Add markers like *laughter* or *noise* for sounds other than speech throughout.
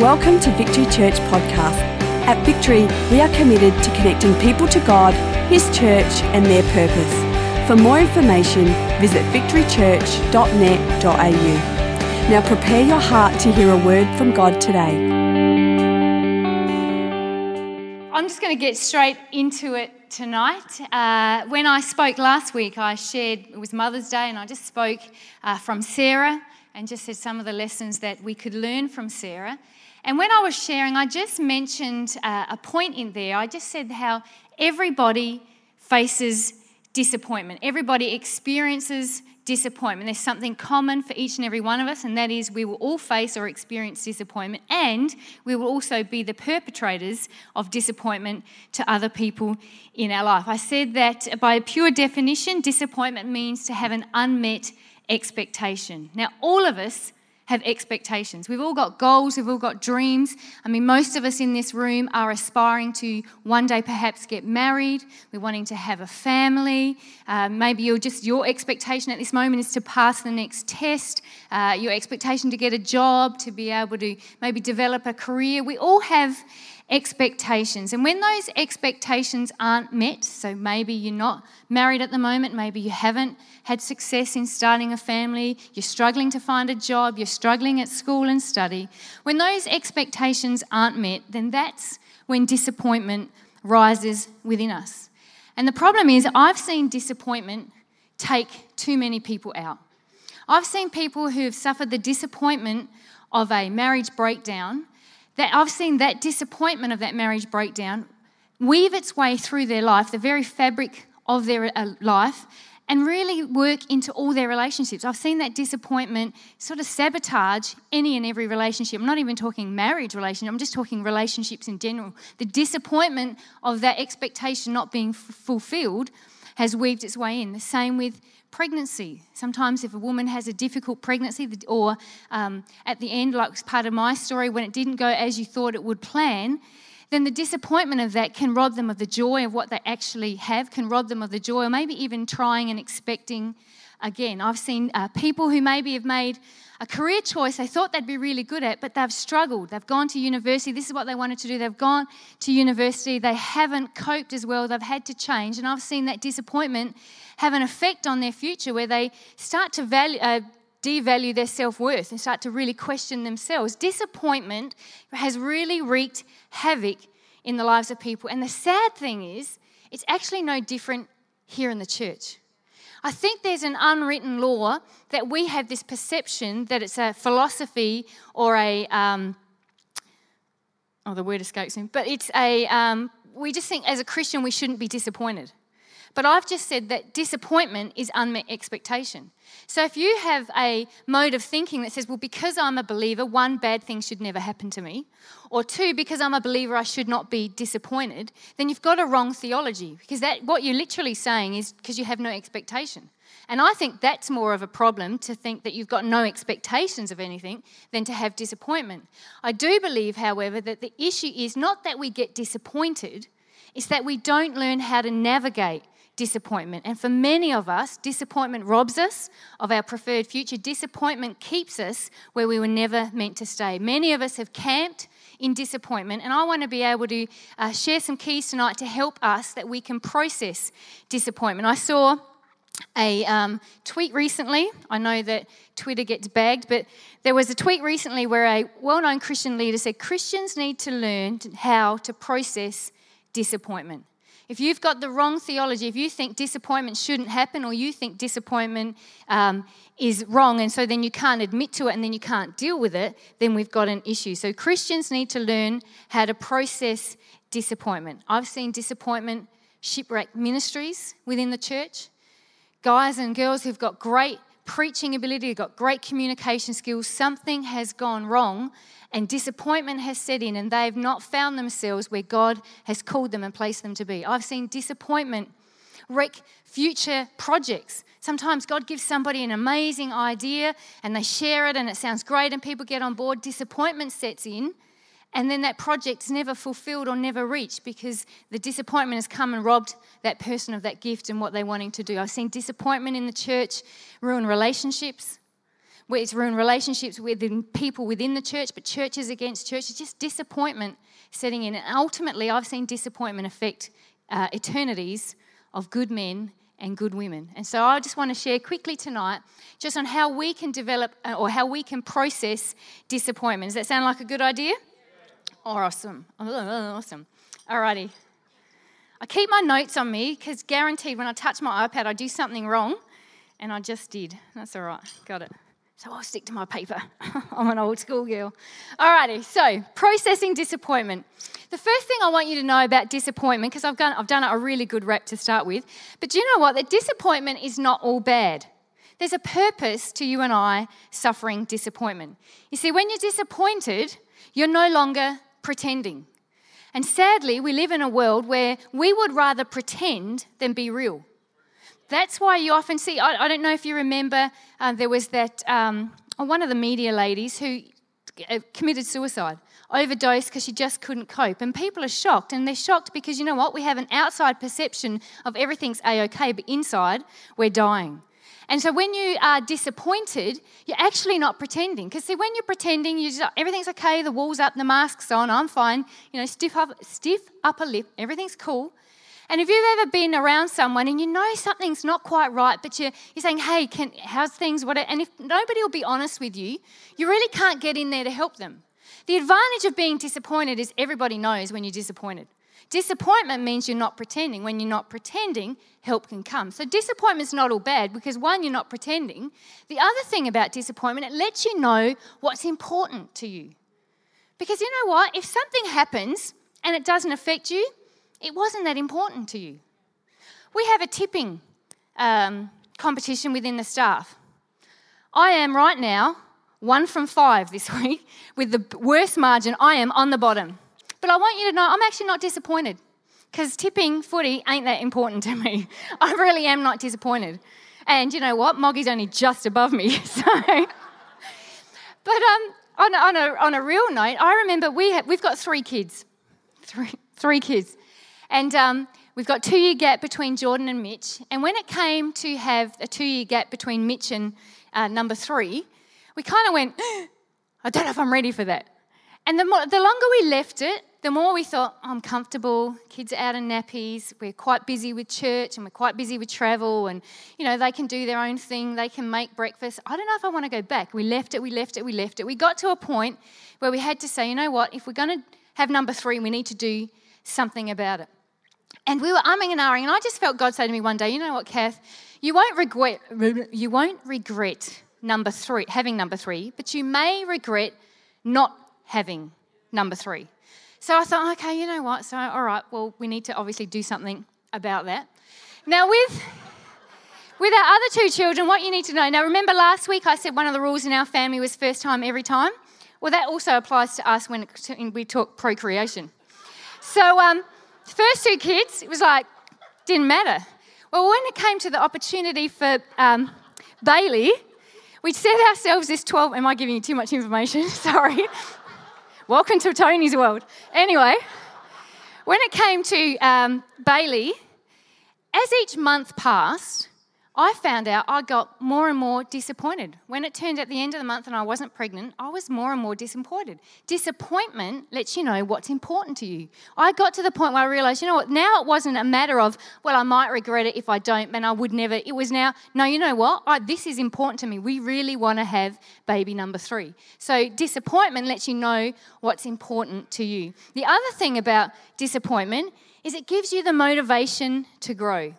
Welcome to Victory Church Podcast. At Victory, we are committed to connecting people to God, His church, and their purpose. For more information, visit victorychurch.net.au. Now prepare your heart to hear a word from God today. I'm just going to get straight into it tonight. Uh, when I spoke last week, I shared, it was Mother's Day, and I just spoke uh, from Sarah and just said some of the lessons that we could learn from Sarah. And when I was sharing, I just mentioned uh, a point in there. I just said how everybody faces disappointment, everybody experiences disappointment. There's something common for each and every one of us, and that is we will all face or experience disappointment, and we will also be the perpetrators of disappointment to other people in our life. I said that by pure definition, disappointment means to have an unmet expectation. Now, all of us have expectations. We've all got goals, we've all got dreams. I mean, most of us in this room are aspiring to one day perhaps get married. We're wanting to have a family. Uh, maybe you're just your expectation at this moment is to pass the next test. Uh, your expectation to get a job, to be able to maybe develop a career. We all have expectations. And when those expectations aren't met, so maybe you're not married at the moment, maybe you haven't had success in starting a family, you're struggling to find a job, you're struggling at school and study, when those expectations aren't met, then that's when disappointment rises within us. And the problem is, I've seen disappointment take too many people out. I've seen people who have suffered the disappointment of a marriage breakdown that I've seen that disappointment of that marriage breakdown weave its way through their life, the very fabric of their uh, life, and really work into all their relationships. I've seen that disappointment sort of sabotage any and every relationship. I'm not even talking marriage relationship, I'm just talking relationships in general. The disappointment of that expectation not being f- fulfilled has weaved its way in. The same with pregnancy. Sometimes, if a woman has a difficult pregnancy, or um, at the end, like part of my story, when it didn't go as you thought it would plan, then the disappointment of that can rob them of the joy of what they actually have, can rob them of the joy, or maybe even trying and expecting again. I've seen uh, people who maybe have made a career choice they thought they'd be really good at, but they've struggled. They've gone to university. This is what they wanted to do. They've gone to university. They haven't coped as well. They've had to change. And I've seen that disappointment have an effect on their future where they start to value. Uh, devalue their self worth and start to really question themselves. Disappointment has really wreaked havoc in the lives of people. And the sad thing is, it's actually no different here in the church. I think there's an unwritten law that we have this perception that it's a philosophy or a, um, oh, the word escapes me, but it's a, um, we just think as a Christian we shouldn't be disappointed. But I've just said that disappointment is unmet expectation. So if you have a mode of thinking that says, well, because I'm a believer, one, bad thing should never happen to me, or two, because I'm a believer, I should not be disappointed, then you've got a wrong theology. Because that, what you're literally saying is because you have no expectation. And I think that's more of a problem to think that you've got no expectations of anything than to have disappointment. I do believe, however, that the issue is not that we get disappointed, it's that we don't learn how to navigate disappointment. And for many of us, disappointment robs us of our preferred future. Disappointment keeps us where we were never meant to stay. Many of us have camped in disappointment, and I want to be able to uh, share some keys tonight to help us that we can process disappointment. I saw a um, tweet recently. I know that Twitter gets bagged, but there was a tweet recently where a well known Christian leader said Christians need to learn how to process disappointment. If you've got the wrong theology, if you think disappointment shouldn't happen or you think disappointment um, is wrong and so then you can't admit to it and then you can't deal with it, then we've got an issue. So Christians need to learn how to process disappointment. I've seen disappointment shipwreck ministries within the church. Guys and girls who've got great preaching ability, who've got great communication skills, something has gone wrong and disappointment has set in and they've not found themselves where God has called them and placed them to be. I've seen disappointment wreck future projects. Sometimes God gives somebody an amazing idea and they share it and it sounds great and people get on board. Disappointment sets in and then that project's never fulfilled or never reached because the disappointment has come and robbed that person of that gift and what they're wanting to do. I've seen disappointment in the church ruin relationships where it's ruined relationships within people within the church, but churches against churches, just disappointment setting in. And ultimately, I've seen disappointment affect uh, eternities of good men and good women. And so I just want to share quickly tonight just on how we can develop uh, or how we can process disappointment. Does that sound like a good idea? Awesome. *laughs* Awesome. Alrighty. I keep my notes on me because guaranteed when I touch my iPad, I do something wrong. And I just did. That's all right. Got it. So I'll stick to my paper. *laughs* I'm an old school girl. Alrighty, so processing disappointment. The first thing I want you to know about disappointment, because I've done, I've done a really good rep to start with, but do you know what? That disappointment is not all bad. There's a purpose to you and I suffering disappointment. You see, when you're disappointed, you're no longer pretending. And sadly, we live in a world where we would rather pretend than be real. That's why you often see, I, I don't know if you remember, uh, there was that, um, one of the media ladies who uh, committed suicide, overdosed because she just couldn't cope. And people are shocked. And they're shocked because you know what? We have an outside perception of everything's A OK, but inside, we're dying. And so when you are disappointed, you're actually not pretending. Because see, when you're pretending, you just, everything's okay, the wall's up, the mask's on, I'm fine, you know, stiff, up, stiff upper lip, everything's cool. And if you've ever been around someone and you know something's not quite right, but you're, you're saying, hey, can, how's things? What? And if nobody will be honest with you, you really can't get in there to help them. The advantage of being disappointed is everybody knows when you're disappointed. Disappointment means you're not pretending. When you're not pretending, help can come. So disappointment's not all bad because one, you're not pretending. The other thing about disappointment, it lets you know what's important to you. Because you know what? If something happens and it doesn't affect you, it wasn't that important to you. We have a tipping um, competition within the staff. I am right now one from five this *laughs* week with the worst margin. I am on the bottom. But I want you to know I'm actually not disappointed because tipping footy ain't that important *laughs* to me. I really am not disappointed. And you know what? Moggy's only just above me. *laughs* So, but um, on, on, a, on a real note, I remember we have, we've got three kids, three, three kids. And um, we've got two year gap between Jordan and Mitch. And when it came to have a two year gap between Mitch and uh, number three, we kind of went, *gasps* I don't know if I'm ready for that. And the, more, the longer we left it, the more we thought, oh, I'm comfortable, kids are out in nappies, we're quite busy with church and we're quite busy with travel, and you know, they can do their own thing, they can make breakfast. I don't know if I want to go back. We left it, we left it, we left it. We got to a point where we had to say, you know what, if we're going to have number three, we need to do something about it. And we were umming and ahhing, and I just felt God say to me one day, you know what, Kath, you won't regret, you won't regret number three, having number three, but you may regret not having number three. So I thought, okay, you know what? So, all right, well, we need to obviously do something about that. Now, with with our other two children, what you need to know. Now, remember last week I said one of the rules in our family was first time every time? Well, that also applies to us when we talk procreation. So, um, first two kids, it was like, didn't matter. Well, when it came to the opportunity for um, Bailey, we set ourselves this 12. Am I giving you too much information? *laughs* Sorry. Welcome to Tony's world. Anyway, when it came to um, Bailey, as each month passed, I found out I got more and more disappointed. When it turned at the end of the month and I wasn't pregnant, I was more and more disappointed. Disappointment lets you know what's important to you. I got to the point where I realized, you know what, now it wasn't a matter of, well, I might regret it if I don't, and I would never. It was now, no, you know what, I, this is important to me. We really want to have baby number three. So disappointment lets you know what's important to you. The other thing about disappointment is it gives you the motivation to grow.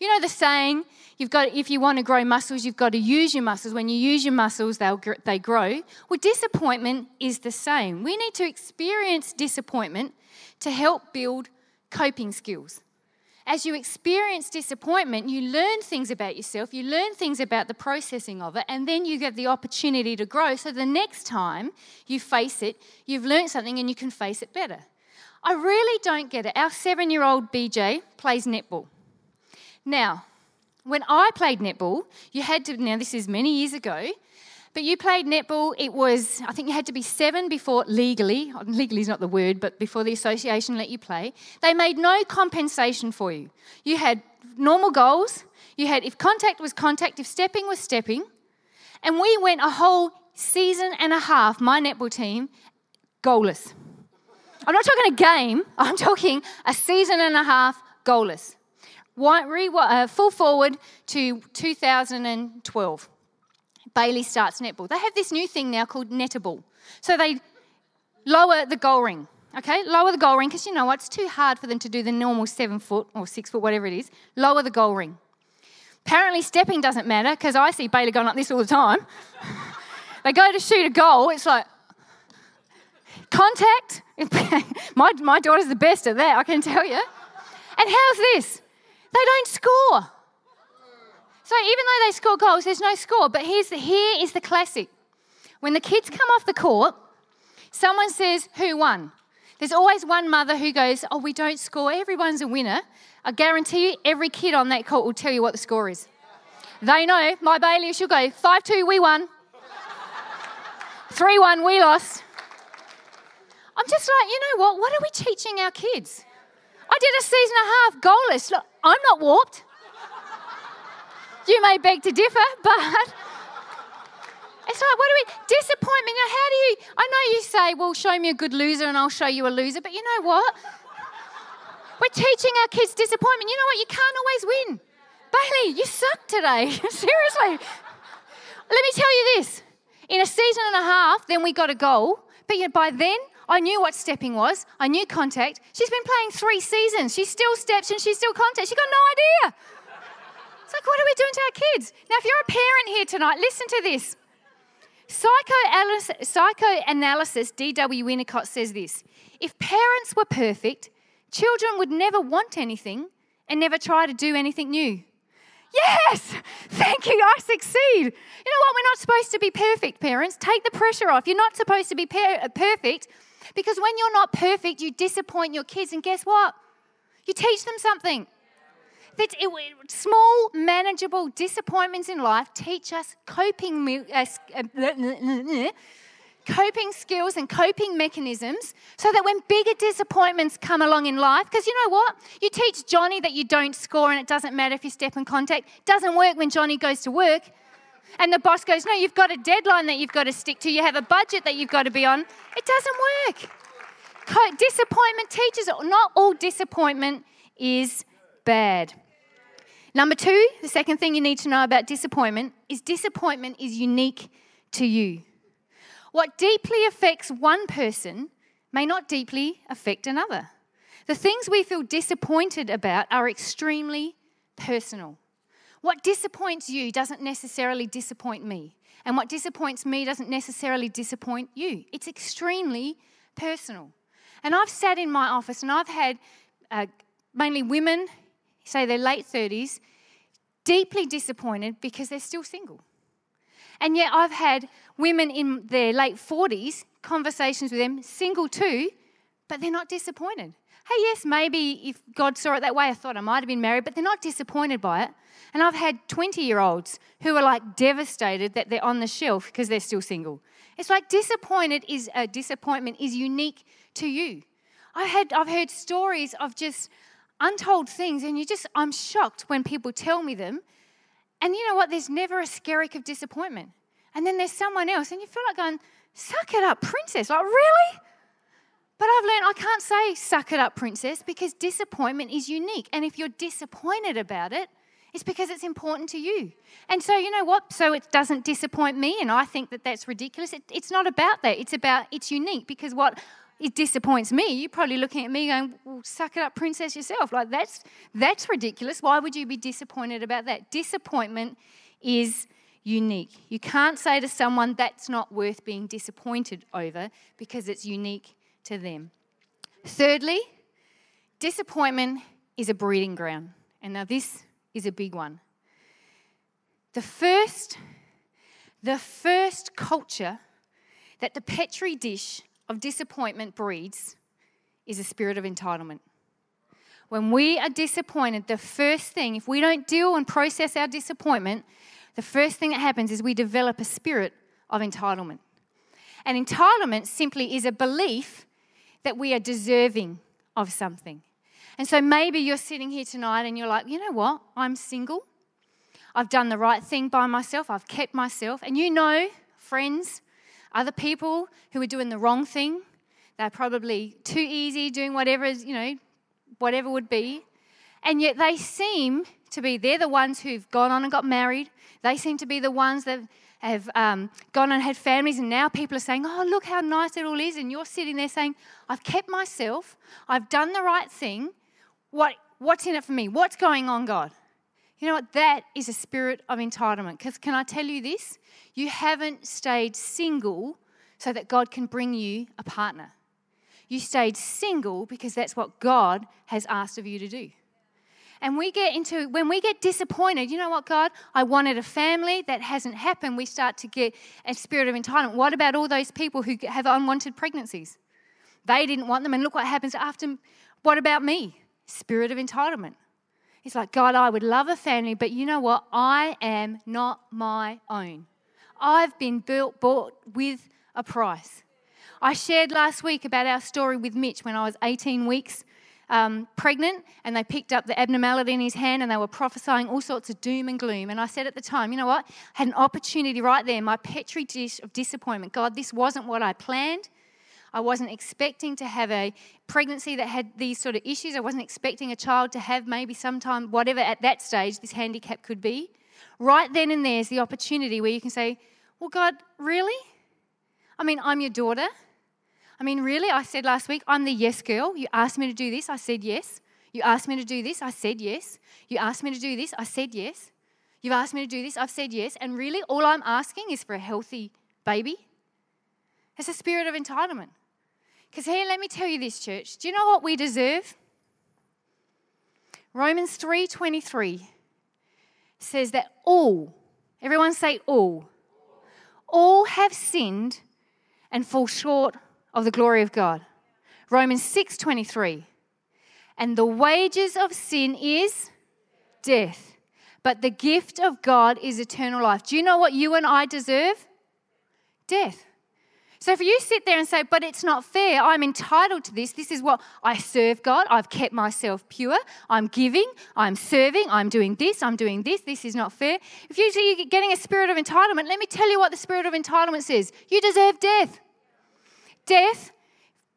You know the saying, You've got, if you want to grow muscles, you've got to use your muscles. When you use your muscles, they'll, they grow. Well, disappointment is the same. We need to experience disappointment to help build coping skills. As you experience disappointment, you learn things about yourself, you learn things about the processing of it, and then you get the opportunity to grow. So the next time you face it, you've learned something and you can face it better. I really don't get it. Our seven year old BJ plays netball. Now, when I played netball, you had to, now this is many years ago, but you played netball, it was, I think you had to be seven before legally, legally is not the word, but before the association let you play. They made no compensation for you. You had normal goals, you had, if contact was contact, if stepping was stepping, And we went a whole season and a half, my netball team, goalless. I'm not talking a game, I'm talking a season and a half goalless. Uh, full forward to 2012. Bailey starts netball. They have this new thing now called nettable. So they lower the goal ring. Okay, lower the goal ring because you know what? It's too hard for them to do the normal seven foot or six foot, whatever it is. Lower the goal ring. Apparently, stepping doesn't matter because I see Bailey going like this all the time. *laughs* they go to shoot a goal, it's like contact. *laughs* my, my daughter's the best at that, I can tell you. And how's this? They don't score. So even though they score goals, there's no score. But here's the, here is the classic. When the kids come off the court, someone says, Who won? There's always one mother who goes, Oh, we don't score. Everyone's a winner. I guarantee you, every kid on that court will tell you what the score is. They know. My Bailey, she'll go 5 2, we won. 3 1, we lost. I'm just like, you know what? What are we teaching our kids? I did a season and a half goalless. Look, I'm not warped. You may beg to differ, *laughs* but it's like, what do we, disappointment. Now, how do you, I know you say, well, show me a good loser and I'll show you a loser, but you know what? We're teaching our kids disappointment. You know what? You can't always win. Bailey, you suck today. *laughs* Seriously. Let me tell you this. In a season and a half, then we got a goal. But by then, I knew what stepping was. I knew contact. She's been playing three seasons. She still steps and she still contacts. She got no idea. It's like, what are we doing to our kids? Now, if you're a parent here tonight, listen to this. Psychoanalysis, psychoanalysis D.W. Winnicott says this If parents were perfect, children would never want anything and never try to do anything new. Yes, *laughs* thank you, I succeed. You know what? We're not supposed to be perfect, parents. Take the pressure off. You're not supposed to be per- perfect because when you're not perfect, you disappoint your kids, and guess what? You teach them something. That it, small, manageable disappointments in life teach us coping, uh, uh coping skills and coping mechanisms so that when bigger disappointments come along in life, because you know what? You teach Johnny that you don't score and it doesn't matter if you step in contact. Doesn't work when Johnny goes to work. And the boss goes, No, you've got a deadline that you've got to stick to. You have a budget that you've got to be on. It doesn't work. Disappointment teaches. Not all disappointment is bad. Number two, the second thing you need to know about disappointment is disappointment is unique to you. What deeply affects one person may not deeply affect another. The things we feel disappointed about are extremely personal. What disappoints you doesn't necessarily disappoint me. And what disappoints me doesn't necessarily disappoint you. It's extremely personal. And I've sat in my office and I've had uh, mainly women, say their late 30s, deeply disappointed because they're still single. And yet I've had women in their late 40s, conversations with them, single too, but they're not disappointed. Hey, yes, maybe if God saw it that way, I thought I might have been married, but they're not disappointed by it. And I've had 20 year olds who are like devastated that they're on the shelf because they're still single. It's like disappointed is a uh, disappointment is unique to you. I've had I've heard stories of just untold things, and you just I'm shocked when people tell me them. And you know what? There's never a skerrick of disappointment. And then there's someone else, and you feel like going, suck it up, princess. Like, really? But I've learned I can't say suck it up, princess, because disappointment is unique. And if you're disappointed about it, it's because it's important to you. And so, you know what? So it doesn't disappoint me, and I think that that's ridiculous. It, it's not about that. It's about it's unique because what it disappoints me, you're probably looking at me going, well, suck it up, princess, yourself. Like, that's, that's ridiculous. Why would you be disappointed about that? Disappointment is unique. You can't say to someone that's not worth being disappointed over because it's unique to them. Thirdly, disappointment is a breeding ground. And now this is a big one. The first, the first culture that the Petri dish of disappointment breeds is a spirit of entitlement. When we are disappointed, the first thing, if we don't deal and process our disappointment, the first thing that happens is we develop a spirit of entitlement. And entitlement simply is a belief that we are deserving of something. And so maybe you're sitting here tonight and you're like, you know what? I'm single. I've done the right thing by myself, I've kept myself. And you know, friends, other people who are doing the wrong thing, they're probably too easy, doing whatever is, you know, whatever would be. And yet they seem to be, they're the ones who've gone on and got married. They seem to be the ones that have um, gone and had families, and now people are saying, Oh, look how nice it all is. And you're sitting there saying, I've kept myself, I've done the right thing. What, what's in it for me? What's going on, God? You know what? That is a spirit of entitlement. Because can I tell you this? You haven't stayed single so that God can bring you a partner. You stayed single because that's what God has asked of you to do. And we get into, when we get disappointed, you know what, God? I wanted a family that hasn't happened. We start to get a spirit of entitlement. What about all those people who have unwanted pregnancies? They didn't want them, and look what happens after. What about me? Spirit of entitlement. It's like, God, I would love a family, but you know what? I am not my own. I've been built, bought with a price. I shared last week about our story with Mitch when I was 18 weeks um, pregnant, and they picked up the abnormality in his hand and they were prophesying all sorts of doom and gloom. And I said at the time, you know what? I had an opportunity right there, my petri dish of disappointment. God, this wasn't what I planned. I wasn't expecting to have a pregnancy that had these sort of issues. I wasn't expecting a child to have maybe sometime, whatever at that stage this handicap could be. Right then and there's the opportunity where you can say, Well, God, really? I mean, I'm your daughter. I mean, really? I said last week, I'm the yes girl. You asked me to do this, I said yes. You asked me to do this, I said yes. You asked me to do this, I said yes. You've asked me to do this, I've said yes. And really, all I'm asking is for a healthy baby. It's a spirit of entitlement. Because here, let me tell you this, church. Do you know what we deserve? Romans 3:23 says that all, everyone say all, all have sinned and fall short of the glory of God. Romans 6:23. And the wages of sin is death, but the gift of God is eternal life. Do you know what you and I deserve? Death. So if you sit there and say, but it's not fair, I'm entitled to this, this is what I serve God, I've kept myself pure, I'm giving, I'm serving, I'm doing this, I'm doing this, this is not fair. If you're getting a spirit of entitlement, let me tell you what the spirit of entitlement says you deserve death. Death,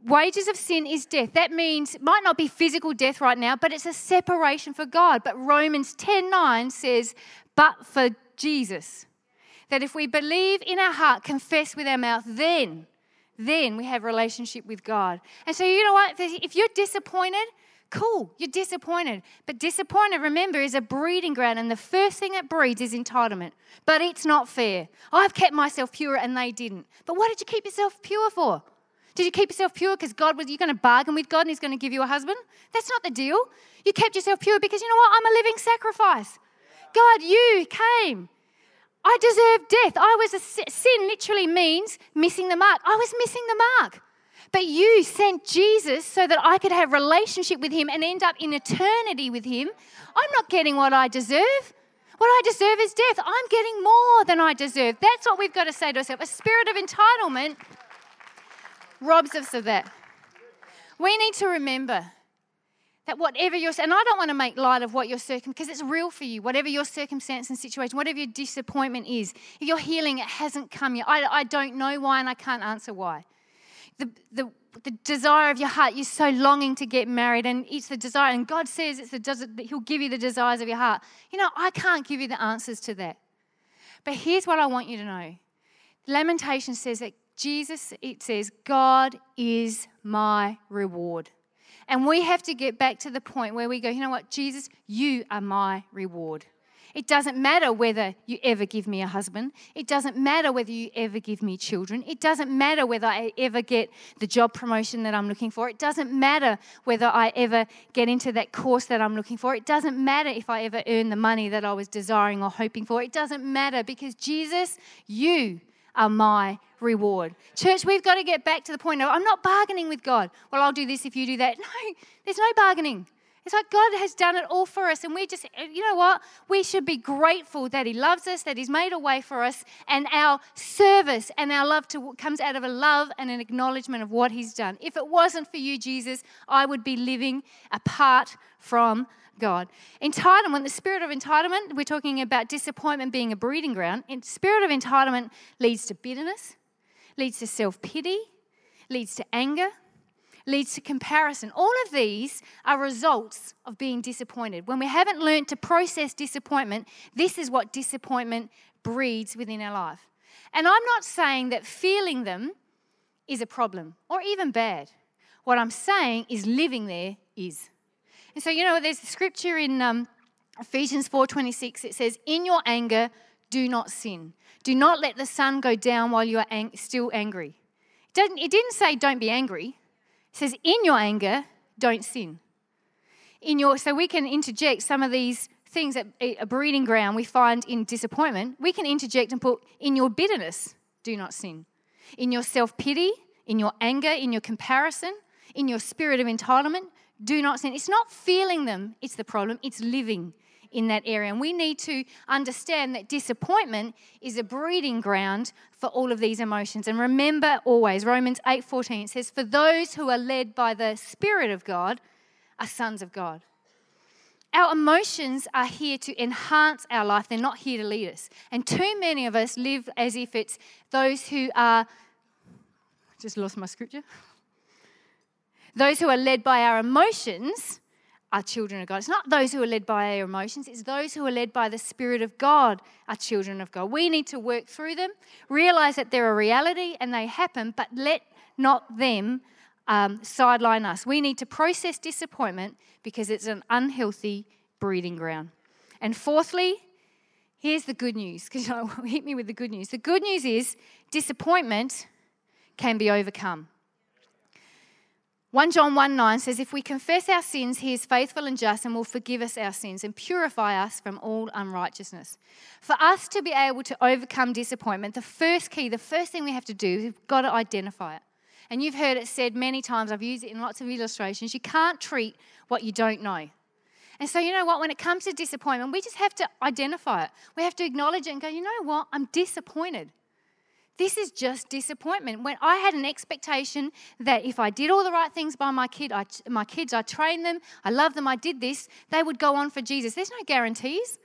wages of sin is death. That means might not be physical death right now, but it's a separation for God. But Romans 10 9 says, but for Jesus. That if we believe in our heart, confess with our mouth, then, then we have relationship with God. And so you know what? If you're disappointed, cool, you're disappointed. But disappointed, remember, is a breeding ground, and the first thing it breeds is entitlement. But it's not fair. I've kept myself pure and they didn't. But what did you keep yourself pure for? Did you keep yourself pure because God was, you're going to bargain with God and He's going to give you a husband? That's not the deal. You kept yourself pure because you know what? I'm a living sacrifice. God, you came. I deserve death. I was a sin, literally means missing the mark. I was missing the mark. But you sent Jesus so that I could have relationship with him and end up in eternity with him. I'm not getting what I deserve. What I deserve is death. I'm getting more than I deserve. That's what we've got to say to ourselves. A spirit of entitlement robs us of that. We need to remember that whatever your and I don't want to make light of what your circum because it's real for you. Whatever your circumstance and situation, whatever your disappointment is, if you're healing, it hasn't come yet. I, I don't know why, and I can't answer why. The, the the desire of your heart, you're so longing to get married, and it's the desire, and God says it's the He'll give you the desires of your heart. You know, I can't give you the answers to that. But here's what I want you to know Lamentation says that Jesus, it says, God is my reward. And we have to get back to the point where we go, you know what, Jesus, you are my reward. It doesn't matter whether you ever give me a husband. It doesn't matter whether you ever give me children. It doesn't matter whether I ever get the job promotion that I'm looking for. It doesn't matter whether I ever get into that course that I'm looking for. It doesn't matter if I ever earn the money that I was desiring or hoping for. It doesn't matter because Jesus, you are my reward. Church, we've got to get back to the point of I'm not bargaining with God. Well, I'll do this if you do that. *laughs* No, there's no bargaining. It's like God has done it all for us, and we just, eh, you know what? We should be grateful that He loves us, that He's made a way for us, and our service and our love to, comes out of a love and an acknowledgement of what He's done. If it wasn't for you, Jesus, I would be living apart from God. Entitlement, the spirit of entitlement, we're talking about disappointment being a breeding ground. Spirit of entitlement leads to bitterness, leads to self pity, leads to anger, leads to comparison. All of these are results of being disappointed. When we haven't learned to process disappointment, this is what disappointment breeds within our life. And I'm not saying that feeling them is a problem or even bad. What I'm saying is living there is. And so, you know, there's a scripture in um, Ephesians 4:26. It says, "In your anger, do not sin. Do not let the sun go down while you are ang- still angry." It didn't, it didn't say don't be angry. It says, in your anger, don't sin. In your, so we can interject some of these things that eh, a breeding ground we find in disappointment. We can interject and put, in your bitterness, do not sin. In your self pity, in your anger, in your comparison, in your spirit of entitlement, do not sin. It's not feeling them, it's the problem, it's living in that area. And we need to understand that disappointment is a breeding ground for all of these emotions. And remember always, Romans 8:14 says, "For those who are led by the Spirit of God are sons of God." Our emotions are here to enhance our life. They're not here to lead us. And too many of us live as if it's those who are just lost my scripture. Those who are led by our emotions are children of God. It's not those who are led by our emotions, it's those who are led by the Spirit of God are children of God. We need to work through them, realize that they're a reality and they happen, but let not them um, sideline us. We need to process disappointment because it's an unhealthy breeding ground. And fourthly, here's the good news because *laughs* you know, hit me with the good news. The good news is disappointment can be overcome. 1 John 1 9 says, If we confess our sins, he is faithful and just and will forgive us our sins and purify us from all unrighteousness. For us to be able to overcome disappointment, the first key, the first thing we have to do we've got to identify it. And you've heard it said many times, I've used it in lots of illustrations. You can't treat what you don't know. And so, you know what? When it comes to disappointment, we just have to identify it. We have to acknowledge it and go, you know what? I'm disappointed. This is just disappointment. When I had an expectation that if I did all the right things by my kid, I, my kids, I trained them, I love them, I did this, they would go on for Jesus. There's no guarantees.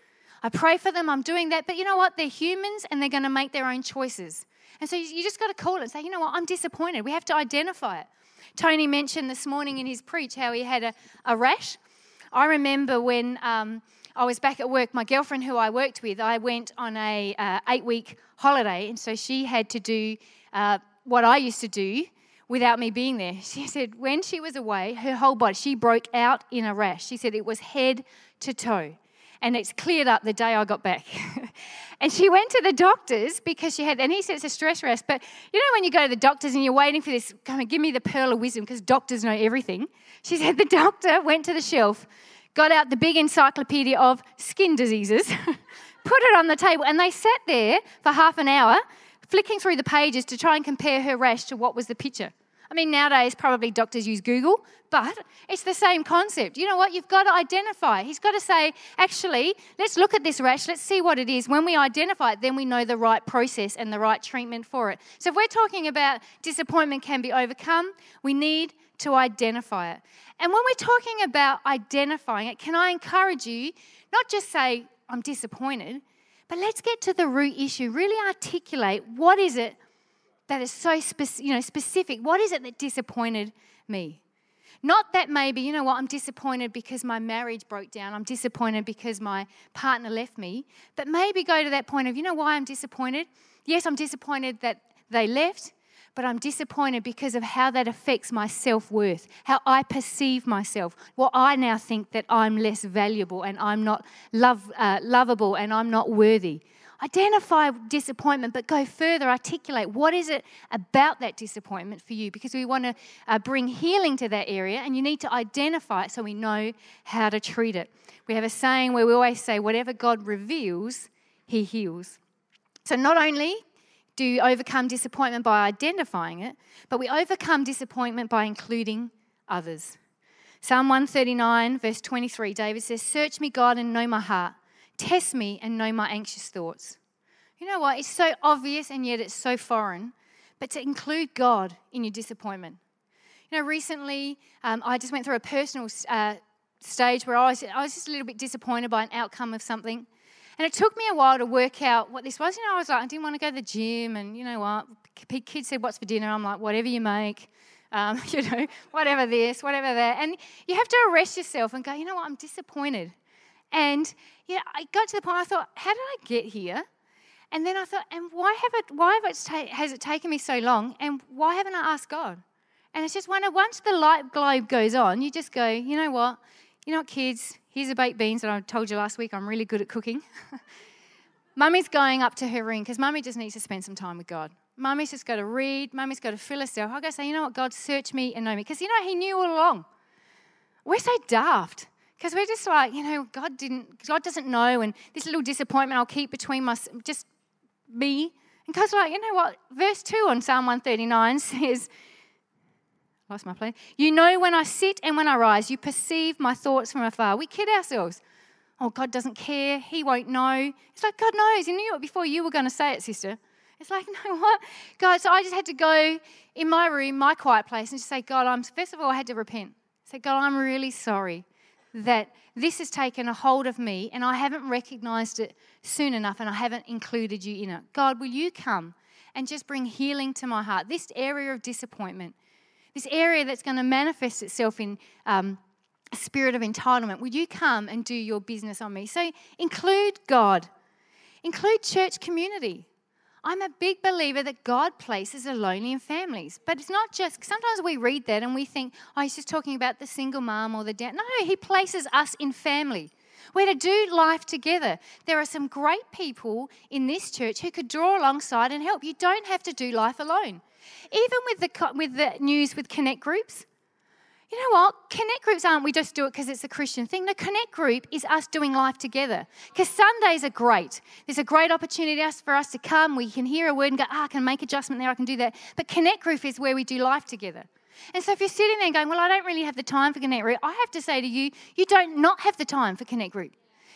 I pray for them, I'm doing that, but you know what? They're humans and they're going to make their own choices. And so you just got to call it and say, you know what? I'm disappointed. We have to identify it. Tony mentioned this morning in his preach how he had a, a rash. I remember when um, I was back at work, my girlfriend who I worked with, I went on a uh, eight week holiday, and so she had to do uh, what I used to do without me being there. She said when she was away, her whole body, she broke out in a rash. She said it was head to toe. And it's cleared up the day I got back. *laughs* and she went to the doctors because she had, and he said it's a stress rash. But you know, when you go to the doctors and you're waiting for this, come and give me the pearl of wisdom because doctors know everything. She said the doctor went to the shelf, got out the big encyclopedia of skin diseases, *laughs* put it on the table, and they sat there for half an hour flicking through the pages to try and compare her rash to what was the picture. I mean, nowadays probably doctors use Google, but it's the same concept. You know what? You've got to identify. He's got to say, actually, let's look at this rash, let's see what it is. When we identify it, then we know the right process and the right treatment for it. So if we're talking about disappointment can be overcome, we need to identify it. And when we're talking about identifying it, can I encourage you not just say, I'm disappointed. But let's get to the root issue. Really articulate what is it that is so speci- you know, specific. What is it that disappointed me? Not that maybe, you know what, I'm disappointed because my marriage broke down. I'm disappointed because my partner left me. But maybe go to that point of, you know why I'm disappointed? Yes, I'm disappointed that they left but I'm disappointed because of how that affects my self worth, how I perceive myself. Well, I now think that I'm less valuable and I'm not love, uh, lovable and I'm not worthy. Identify disappointment, but go further, articulate what is it about that disappointment for you because we want to uh, bring healing to that area and you need to identify it so we know how to treat it. We have a saying where we always say, whatever God reveals, He heals. So not only do overcome disappointment by identifying it, but we overcome disappointment by including others. Psalm 139, verse 23, David says, Search me, God, and know my heart. Test me and know my anxious thoughts. You know what? It's so obvious and yet it's so foreign. But to include God in your disappointment. You know, recently um, I just went through a personal uh, stage where I was, I was just a little bit disappointed by an outcome of something. And it took me a while to work out what this was. You know, I was like, I didn't want to go to the gym, and you know what? Kids said, What's for dinner? I'm like, Whatever you make. Um, *laughs* you know, whatever this, whatever that. And you have to arrest yourself and go, You know what? I'm disappointed. And yeah, I got to the point I thought, How did I get here? And then I thought, and why have it? Why have it ta- has it taken me so long? And why haven't I asked God? And it's just when once the light globe goes on, you just go, you know what? You know what, kids? Here's a baked beans that I told you last week. I'm really good at cooking. *laughs* Mummy's going up to her room because Mummy just needs to spend some time with God. Mummy's just got to read. Mummy's got to fill herself. I go say, you know what, God, search me and know me. Because, you know, He knew all along. We're so daft because we're just like, you know, God didn't, God doesn't know. And this little disappointment I'll keep between my, just me. And God's like, you know what? Verse 2 on Psalm 139 *laughs* says, lost my place. You know when I sit and when I rise. You perceive my thoughts from afar. We kid ourselves. Oh, God doesn't care. He won't know. It's like, God knows. He knew it before you were going to say it, sister. It's like, *laughs* no, what? God, so I just had to go in my room, my quiet place, and just say, God, I'm, first of all, I had to repent. Say, God, I'm really sorry that this has taken a hold of me and I haven't recognized it soon enough and I haven't included you in it. God, will you come and just bring healing to my heart? This area of disappointment this area that's going to manifest itself in um, a spirit of entitlement. Would you come and do your business on me? So include God, include church community. I'm a big believer that God places a lonely in families. But it's not just, sometimes we read that and we think, oh, he's just talking about the single mom or the dad. No, he places us in family. We're to do life together. There are some great people in this church who could draw alongside and help. You don't have to do life alone. Even with the, with the news with connect groups, you know what? Connect groups aren't we just do it because it's a Christian thing. The connect group is us doing life together. Because Sundays are great. There's a great opportunity for us to come. We can hear a word and go, ah, I can make adjustment there, I can do that. But connect group is where we do life together. And so if you're sitting there going, Well, I don't really have the time for Connect Group, I have to say to you, you don't not have the time for Connect Group.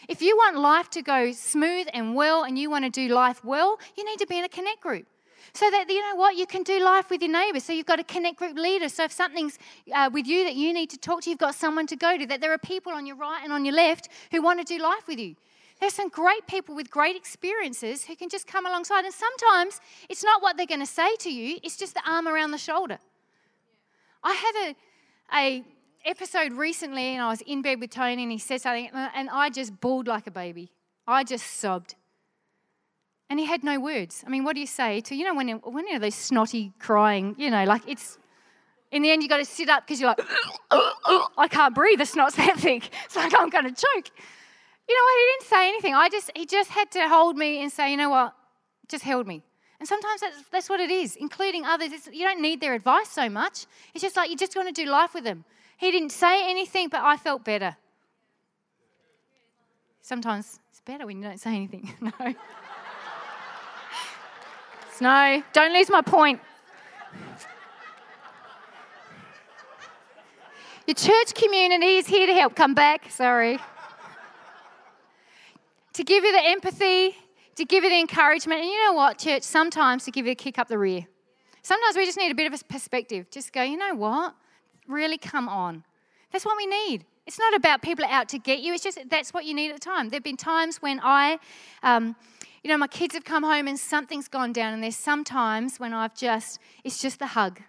If you want life to go smooth and well and you want to do life well, you need to be in a Connect Group. So that, you know what, you can do life with your neighbours. So you've got a Connect Group leader. So if something's uh, with you that you need to talk to, you've got someone to go to. That there are people on your right and on your left who want to do life with you. There's some great people with great experiences who can just come alongside. And sometimes it's not what they're going to say to you, it's just the arm around the shoulder. I had a, a episode recently and I was in bed with Tony and he said something and I just bawled like a baby. I just sobbed. And he had no words. I mean, what do you say to, you know, when, when you know, those snotty crying, you know, like it's, in the end, you've got to sit up because you're like, I can't breathe, the snot's *laughs* that thick. It's like, I'm going to choke. You know what? He didn't say anything. I just, he just had to hold me and say, you know what? Just held me. And sometimes that's, that's what it is, including others. It's, you don't need their advice so much. It's just like you just want to do life with them. He didn't say anything, but I felt better. Sometimes it's better when you don't say anything. *laughs* no. No, don't lose my point. Your church community is here to help. Come back, sorry. to give you the empathy, to give you the encouragement. And you know what, church? Sometimes to give you a kick up the rear. Sometimes we just need a bit of a perspective. Just go, you know what? Really come on. That's what we need. It's not about people out to get you. It's just that's what you need at the time. There have been times when I, um, you know, my kids have come home and something's gone down, and there's sometimes when I've just, it's just the hug.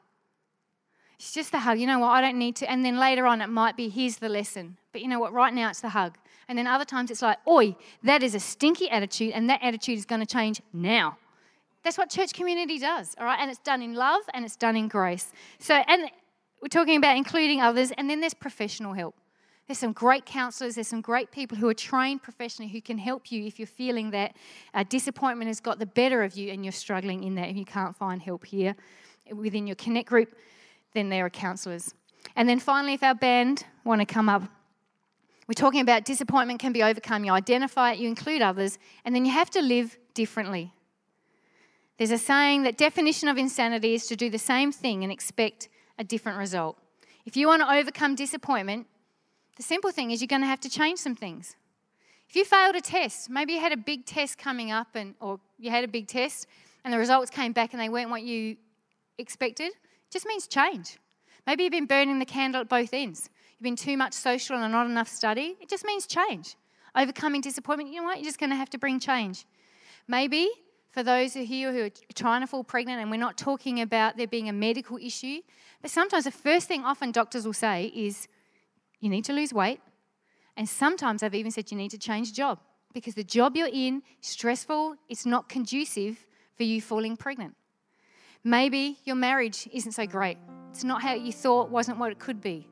It's just the hug. You know what? I don't need to. And then later on, it might be, here's the lesson. But you know what? Right now, it's the hug. And then other times, it's like, oi, that is a stinky attitude, and that attitude is going to change now. That's what church community does, all right? And it's done in love and it's done in grace. So, and we're talking about including others, and then there's professional help. There's some great counselors, there's some great people who are trained professionally who can help you if you're feeling that uh, disappointment has got the better of you and you're struggling in that, if you can't find help here within your Connect group then there are counselors. And then finally, if our band want to come up, we're talking about disappointment can be overcome. You identify it, you include others, and then you have to live differently. There's a saying that definition of insanity is to do the same thing and expect a different result. If you want to overcome disappointment, the simple thing is you're going to have to change some things. If you failed a test, maybe you had a big test coming up and or you had a big test and the results came back and they weren't what you expected, it just means change. Maybe you've been burning the candle at both ends. You've been too much social and not enough study. It just means change. Overcoming disappointment, you know what? You're just going to have to bring change. Maybe for those who here who are trying to fall pregnant, and we're not talking about there being a medical issue, but sometimes the first thing often doctors will say is, you need to lose weight. And sometimes I've even said you need to change job because the job you're in, is stressful, it's not conducive for you falling pregnant. Maybe your marriage isn't so great. It's not how you thought, wasn't what it could be.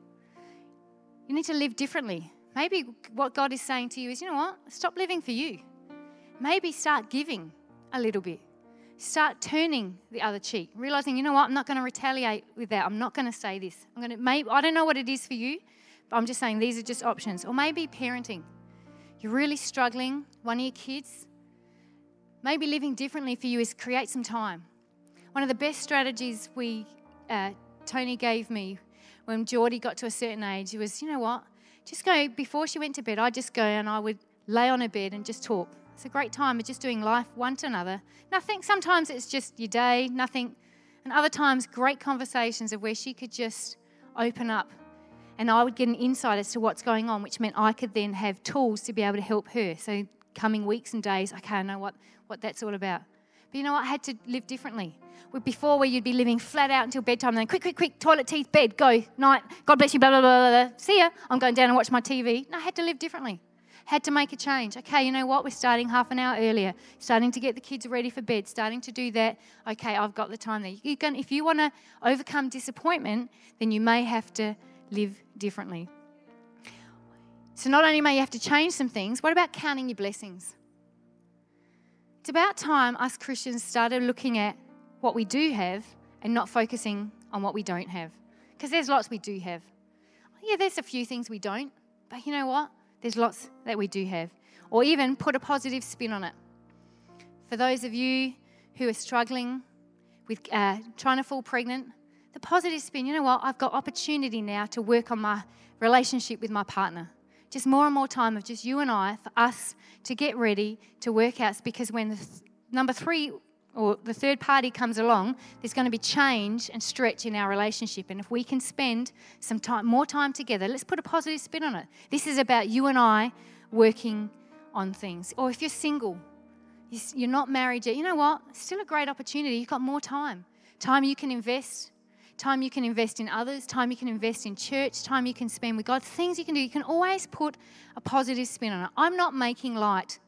You need to live differently. Maybe what God is saying to you is, you know what? Stop living for you. Maybe start giving a little bit. Start turning the other cheek, realizing, you know what? I'm not going to retaliate with that. I'm not going to say this. I'm going to maybe I don't know what it is for you, but I'm just saying these are just options. Or maybe parenting. You're really struggling, one of your kids. Maybe living differently for you is create some time. One of the best strategies we uh, Tony gave me when Geordie got to a certain age was, you know what? Just go before she went to bed. I'd just go and I would lay on her bed and just talk. It's a great time of just doing life one to another. Nothing. Sometimes it's just your day, nothing, and other times great conversations of where she could just open up and I would get an insight as to what's going on, which meant I could then have tools to be able to help her. So, coming weeks and days, okay, I know what, what that's all about. But you know what? I had to live differently. Before, where you'd be living flat out until bedtime, then quick, quick, quick, toilet, teeth, bed, go, night, God bless you, blah, blah, blah, blah, blah. See ya. I'm going down and watch my TV. No, I had to live differently. Had to make a change. Okay, you know what? We're starting half an hour earlier, starting to get the kids ready for bed, starting to do that. Okay, I've got the time there. You can, if you want to overcome disappointment, then you may have to live differently. So, not only may you have to change some things, what about counting your blessings? It's about time us Christians started looking at what we do have and not focusing on what we don't have. Because there's lots we do have. Yeah, there's a few things we don't, but you know what? There's lots that we do have. Or even put a positive spin on it. For those of you who are struggling with uh, trying to fall pregnant, the positive spin, you know what? I've got opportunity now to work on my relationship with my partner. Just more and more time of just you and I for us to get ready to work out. Because when th- number three or the third party comes along, there's going to be change and stretch in our relationship. And if we can spend some time, more time together, let's put a positive spin on it. This is about you and I working on things. Or if you're single, you're not married yet, you know what? Still a great opportunity. You've got more time. Time you can invest time you can invest in others, time you can invest in church, time you can spend with God, things you can do. You can always put a positive spin on it. I'm not making light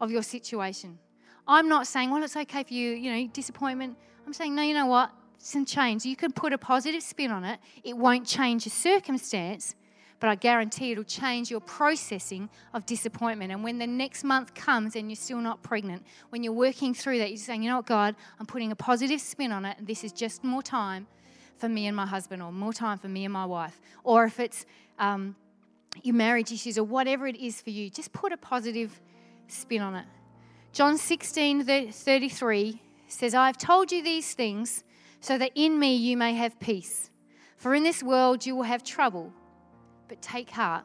of your situation. I'm not saying, well, it's okay for you, you know, disappointment. I'm saying, no, you know what? Some change. You can put a positive spin on it. It won't change your circumstance, but I guarantee it'll change your processing of disappointment. And when the next month comes and you're still not pregnant, when you're working through that, you're saying, you know what, God, I'm putting a positive spin on it, and this is just more time for me and my husband, or more time for me and my wife, or if it's um, your marriage issues, or whatever it is for you, just put a positive spin on it. John 16 33 says, I have told you these things so that in me you may have peace. For in this world you will have trouble, but take heart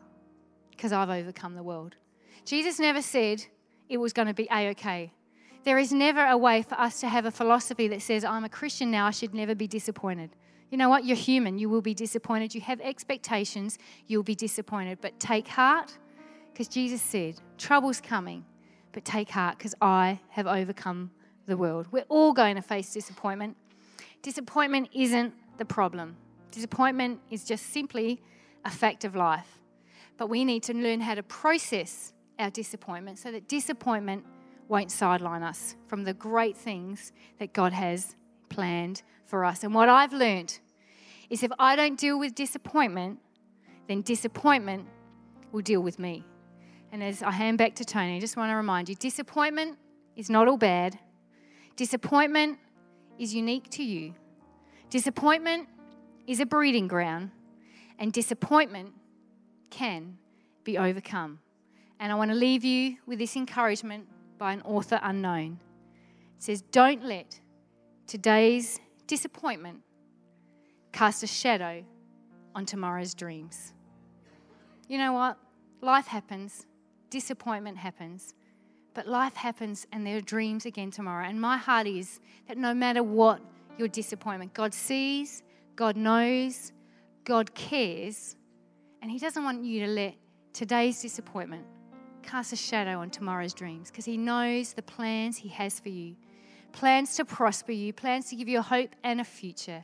because I've overcome the world. Jesus never said it was going to be a okay. There is never a way for us to have a philosophy that says, I'm a Christian now, I should never be disappointed. You know what? You're human. You will be disappointed. You have expectations. You'll be disappointed. But take heart because Jesus said, Trouble's coming, but take heart because I have overcome the world. We're all going to face disappointment. Disappointment isn't the problem, disappointment is just simply a fact of life. But we need to learn how to process our disappointment so that disappointment won't sideline us from the great things that God has planned for us. And what I've learned is if I don't deal with disappointment, then disappointment will deal with me. And as I hand back to Tony, I just want to remind you disappointment is not all bad. Disappointment is unique to you. Disappointment is a breeding ground, and disappointment can be overcome. And I want to leave you with this encouragement by an author unknown. It says, Don't let today's disappointment cast a shadow on tomorrow's dreams. You know what? Life happens, disappointment happens, but life happens and there are dreams again tomorrow. And my heart is that no matter what your disappointment, God sees, God knows, God cares, and He doesn't want you to let today's disappointment cast a shadow on tomorrow's dreams because He knows the plans He has for you plans to prosper you, plans to give you a hope and a future.